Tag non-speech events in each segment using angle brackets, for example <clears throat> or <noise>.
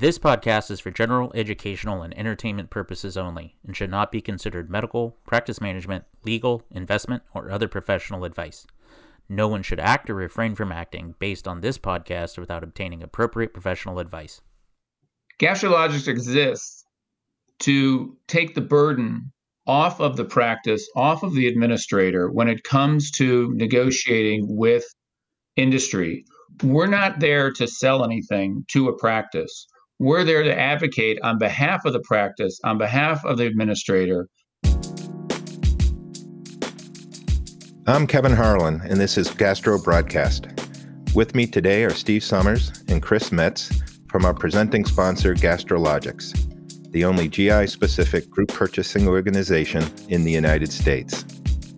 This podcast is for general educational and entertainment purposes only and should not be considered medical, practice management, legal, investment, or other professional advice. No one should act or refrain from acting based on this podcast without obtaining appropriate professional advice. Gastrologics exists to take the burden off of the practice, off of the administrator when it comes to negotiating with industry. We're not there to sell anything to a practice. We're there to advocate on behalf of the practice, on behalf of the administrator. I'm Kevin Harlan, and this is Gastro Broadcast. With me today are Steve Summers and Chris Metz from our presenting sponsor, Gastrologics, the only GI specific group purchasing organization in the United States.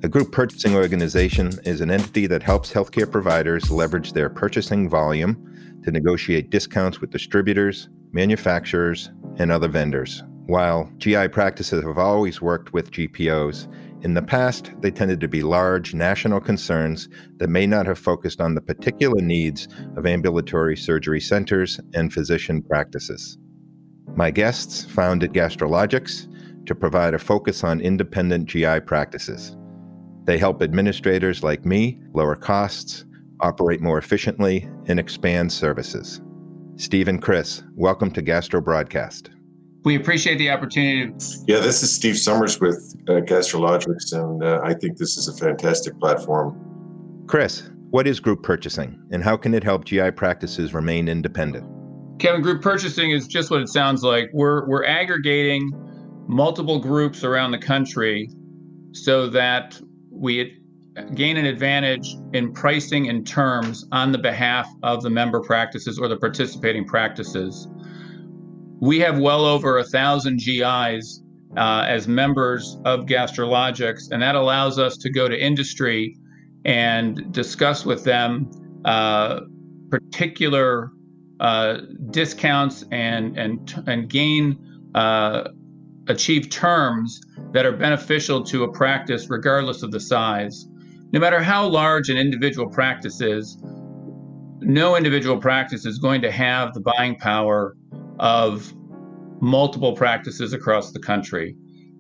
A group purchasing organization is an entity that helps healthcare providers leverage their purchasing volume to negotiate discounts with distributors, manufacturers, and other vendors. While GI practices have always worked with GPOs, in the past they tended to be large national concerns that may not have focused on the particular needs of ambulatory surgery centers and physician practices. My guests founded Gastrologics to provide a focus on independent GI practices. They help administrators like me lower costs, operate more efficiently, and expand services. Steve and Chris, welcome to Gastro Broadcast. We appreciate the opportunity. Yeah, this is Steve Summers with uh, Gastrologics, and uh, I think this is a fantastic platform. Chris, what is group purchasing, and how can it help GI practices remain independent? Kevin, group purchasing is just what it sounds like. We're we're aggregating multiple groups around the country so that we gain an advantage in pricing and terms on the behalf of the member practices or the participating practices. We have well over a thousand GIs uh, as members of Gastrologics, and that allows us to go to industry and discuss with them uh, particular uh, discounts and and and gain uh, achieve terms that are beneficial to a practice regardless of the size no matter how large an individual practice is, no individual practice is going to have the buying power of multiple practices across the country.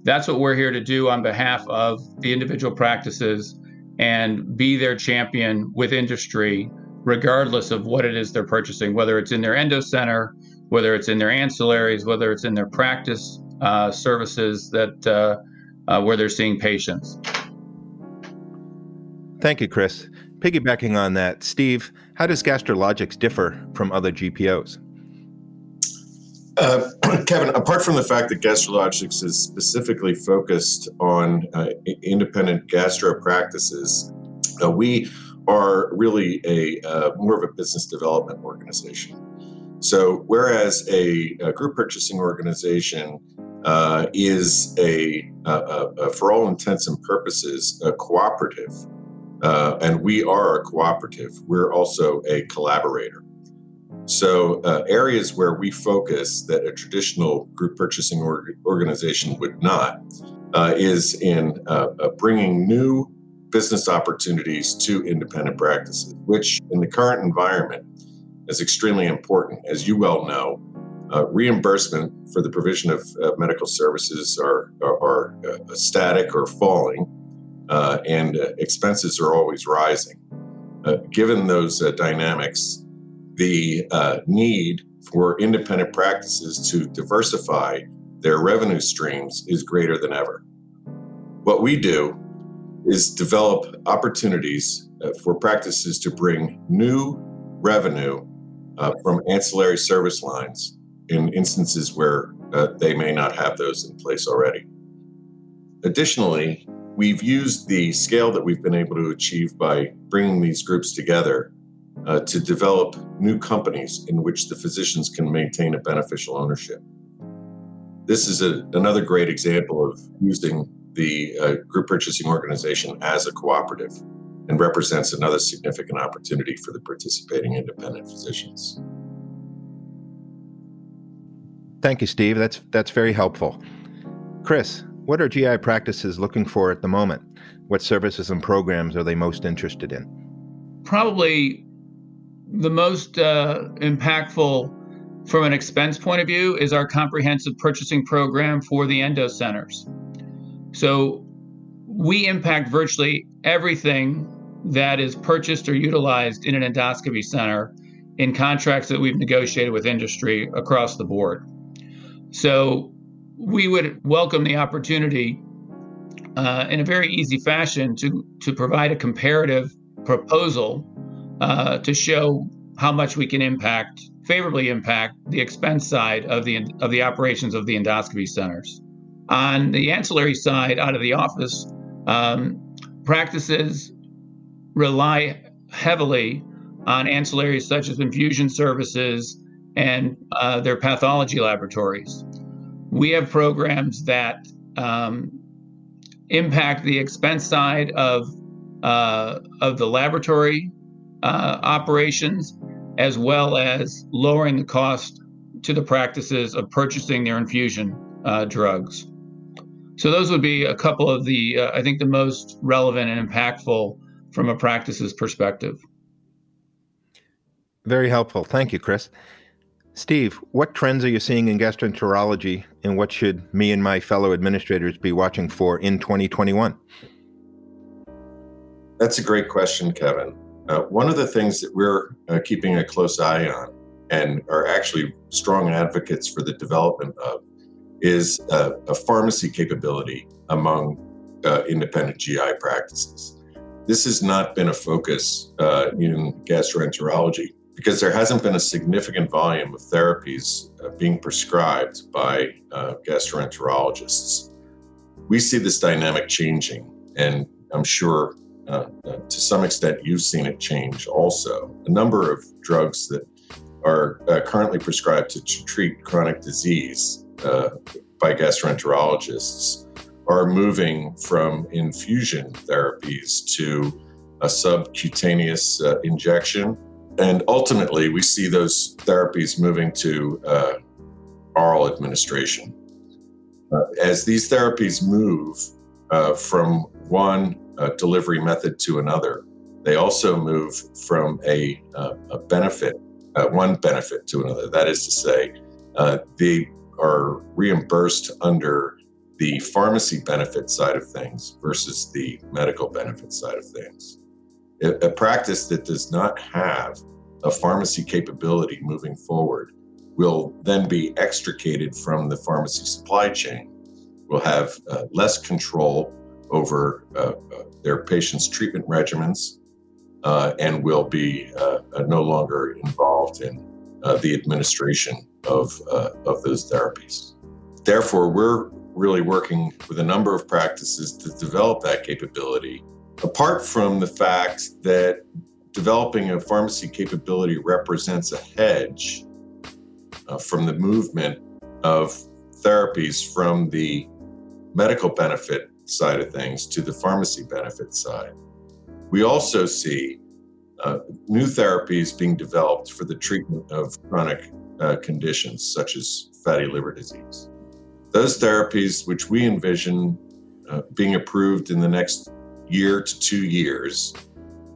That's what we're here to do on behalf of the individual practices and be their champion with industry, regardless of what it is they're purchasing, whether it's in their endo center, whether it's in their ancillaries, whether it's in their practice uh, services that uh, uh, where they're seeing patients. Thank you, Chris. Piggybacking on that, Steve, how does Gastrologics differ from other GPOs? Uh, <clears throat> Kevin, apart from the fact that Gastrologics is specifically focused on uh, independent gastro practices, uh, we are really a uh, more of a business development organization. So, whereas a, a group purchasing organization uh, is a, a, a, for all intents and purposes, a cooperative uh, and we are a cooperative. We're also a collaborator. So, uh, areas where we focus that a traditional group purchasing org- organization would not uh, is in uh, uh, bringing new business opportunities to independent practices, which in the current environment is extremely important. As you well know, uh, reimbursement for the provision of medical services are, are, are static or falling uh, and uh, expenses are always rising. Uh, given those uh, dynamics, the uh, need for independent practices to diversify their revenue streams is greater than ever. What we do is develop opportunities uh, for practices to bring new revenue from ancillary service lines in instances where they may not have those in place already. Additionally, We've used the scale that we've been able to achieve by bringing these groups together uh, to develop new companies in which the physicians can maintain a beneficial ownership. This is a, another great example of using the uh, group purchasing organization as a cooperative and represents another significant opportunity for the participating independent physicians. Thank you, Steve. That's that's very helpful. Chris, what are GI practices looking for at the moment? What services and programs are they most interested in? Probably the most uh, impactful from an expense point of view is our comprehensive purchasing program for the endo centers. So we impact virtually everything that is purchased or utilized in an endoscopy center in contracts that we've negotiated with industry across the board. So we would welcome the opportunity uh, in a very easy fashion to, to provide a comparative proposal uh, to show how much we can impact, favorably impact the expense side of the, of the operations of the endoscopy centers. On the ancillary side, out of the office, um, practices rely heavily on ancillaries such as infusion services and uh, their pathology laboratories. We have programs that um, impact the expense side of uh, of the laboratory uh, operations, as well as lowering the cost to the practices of purchasing their infusion uh, drugs. So those would be a couple of the, uh, I think, the most relevant and impactful from a practices perspective. Very helpful. Thank you, Chris. Steve, what trends are you seeing in gastroenterology and what should me and my fellow administrators be watching for in 2021? That's a great question, Kevin. Uh, one of the things that we're uh, keeping a close eye on and are actually strong advocates for the development of is uh, a pharmacy capability among uh, independent GI practices. This has not been a focus uh, in gastroenterology because there hasn't been a significant volume of therapies uh, being prescribed by uh, gastroenterologists. We see this dynamic changing, and I'm sure uh, uh to some extent you've seen it change also. A number of drugs that are uh, currently prescribed to, treat chronic disease uh, by gastroenterologists are moving from infusion therapies to a subcutaneous injection and ultimately, we see those therapies moving to uh, oral administration. Uh, as these therapies move uh, from one uh, delivery method to another, they also move from a, uh, a benefit, uh, one benefit to another. That is to say, they are reimbursed under the pharmacy benefit side of things versus the medical benefit side of things a practice that does not have a pharmacy capability moving forward will then be extricated from the pharmacy supply chain. Will have uh, less control over uh, uh, their patients' treatment regimens uh, and will be uh, uh, no longer involved in the administration of, of those therapies. Therefore, we're really working with a number of practices to develop that capability apart from the fact that developing a pharmacy capability represents a hedge uh, from the movement of therapies from the medical benefit side of things to the pharmacy benefit side. We also see uh, new therapies being developed for the treatment of chronic uh, conditions such as fatty liver disease. Those therapies, which we envision uh, being approved in the next year to two years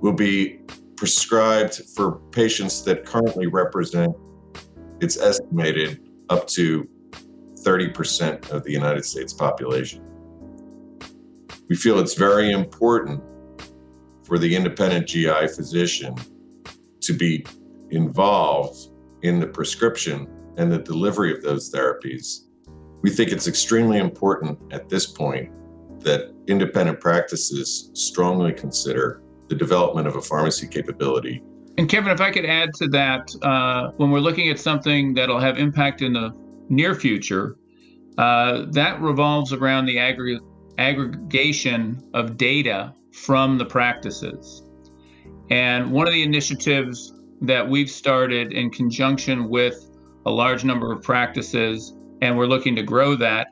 will be prescribed for patients that currently represent, it's estimated, up to 30% of the United States population. We feel it's very important for the independent GI physician to be involved in the prescription and the delivery of those therapies. We think it's extremely important at this point that independent practices strongly consider the development of a pharmacy capability. And Kevin, if I could add to that, uh, when we're looking at something that'll have impact in the near future, uh, that revolves around the aggr- aggregation of data from the practices. And one of the initiatives that we've started in conjunction with a large number of practices, and we're looking to grow that,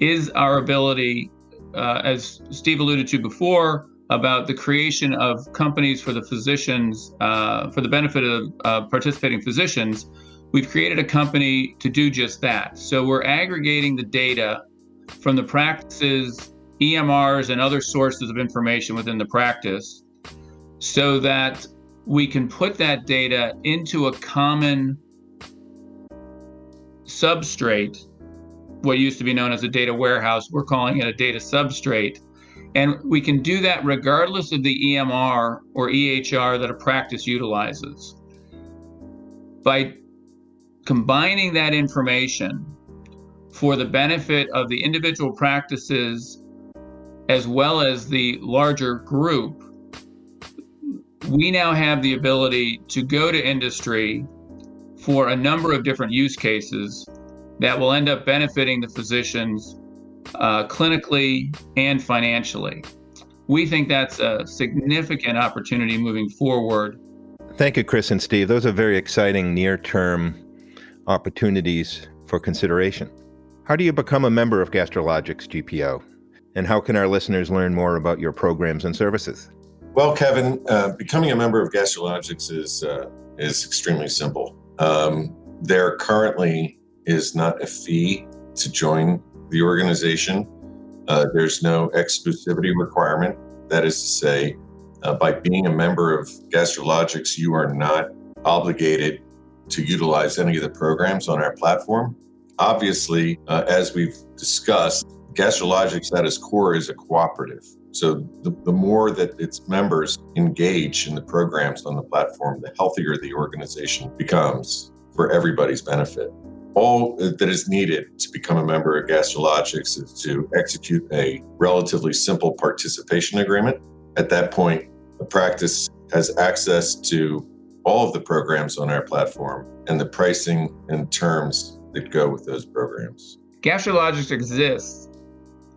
is our ability uh, as Steve alluded to before, about the creation of companies for the physicians, uh, for the benefit of uh, participating physicians. We've created a company to do just that. So we're aggregating the data from the practices, EMRs, and other sources of information within the practice so that we can put that data into a common substrate, what used to be known as a data warehouse, we're calling it a data substrate. And we can do that regardless of the EMR or EHR that a practice utilizes. By combining that information for the benefit of the individual practices as well as the larger group, we now have the ability to go to industry for a number of different use cases that will end up benefiting the physicians uh, clinically and financially. We think that's a significant opportunity moving forward. Thank you, Chris and Steve. Those are very exciting near term opportunities for consideration. How do you become a member of Gastrologics GPO? And how can our listeners learn more about your programs and services? Well, Kevin, uh, becoming a member of Gastrologics is uh, is extremely simple. Um, there currently is not a fee to join the organization. Uh, there's no exclusivity requirement. That is to say, uh, by being a member of Gastrologics, you are not obligated to utilize any of the programs on our platform. Obviously, uh, as we've discussed, Gastrologics at its core is a cooperative. So the, the more that its members engage in the programs on the platform, the healthier the organization becomes for everybody's benefit. All that is needed to become a member of Gastrologics is to execute a relatively simple participation agreement. At that point, the practice has access to all of the programs on our platform and the pricing and terms that go with those programs. Gastrologics exists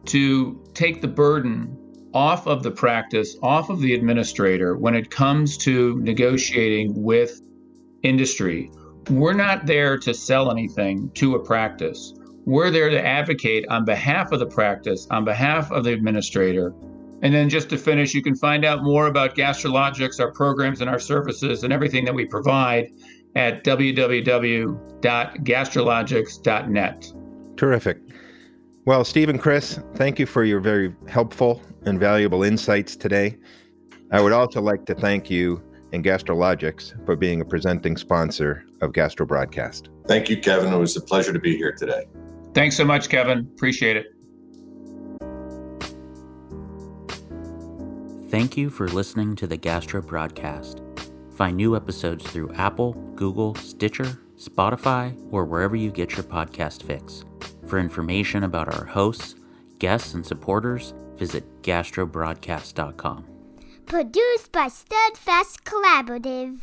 to take the burden off of the practice, off of the administrator when it comes to negotiating with industry. We're not there to sell anything to a practice. We're there to advocate on behalf of the practice, on behalf of the administrator. And then just to finish, you can find out more about Gastrologics, our programs and our services, and everything that we provide at www.gastrologics.net. Terrific. Well, Steve and Chris, thank you for your very helpful and valuable insights today. I would also like to thank you and Gastrologics for being a presenting sponsor of Gastro Broadcast. Thank you, Kevin. It was a pleasure to be here today. Thanks so much, Kevin. Appreciate it. Thank you for listening to the Gastro Broadcast. Find new episodes through Apple, Google, Stitcher, Spotify, or wherever you get your podcast fix. For information about our hosts, guests, and supporters, visit gastrobroadcast.com. Produced by Steadfast Collaborative.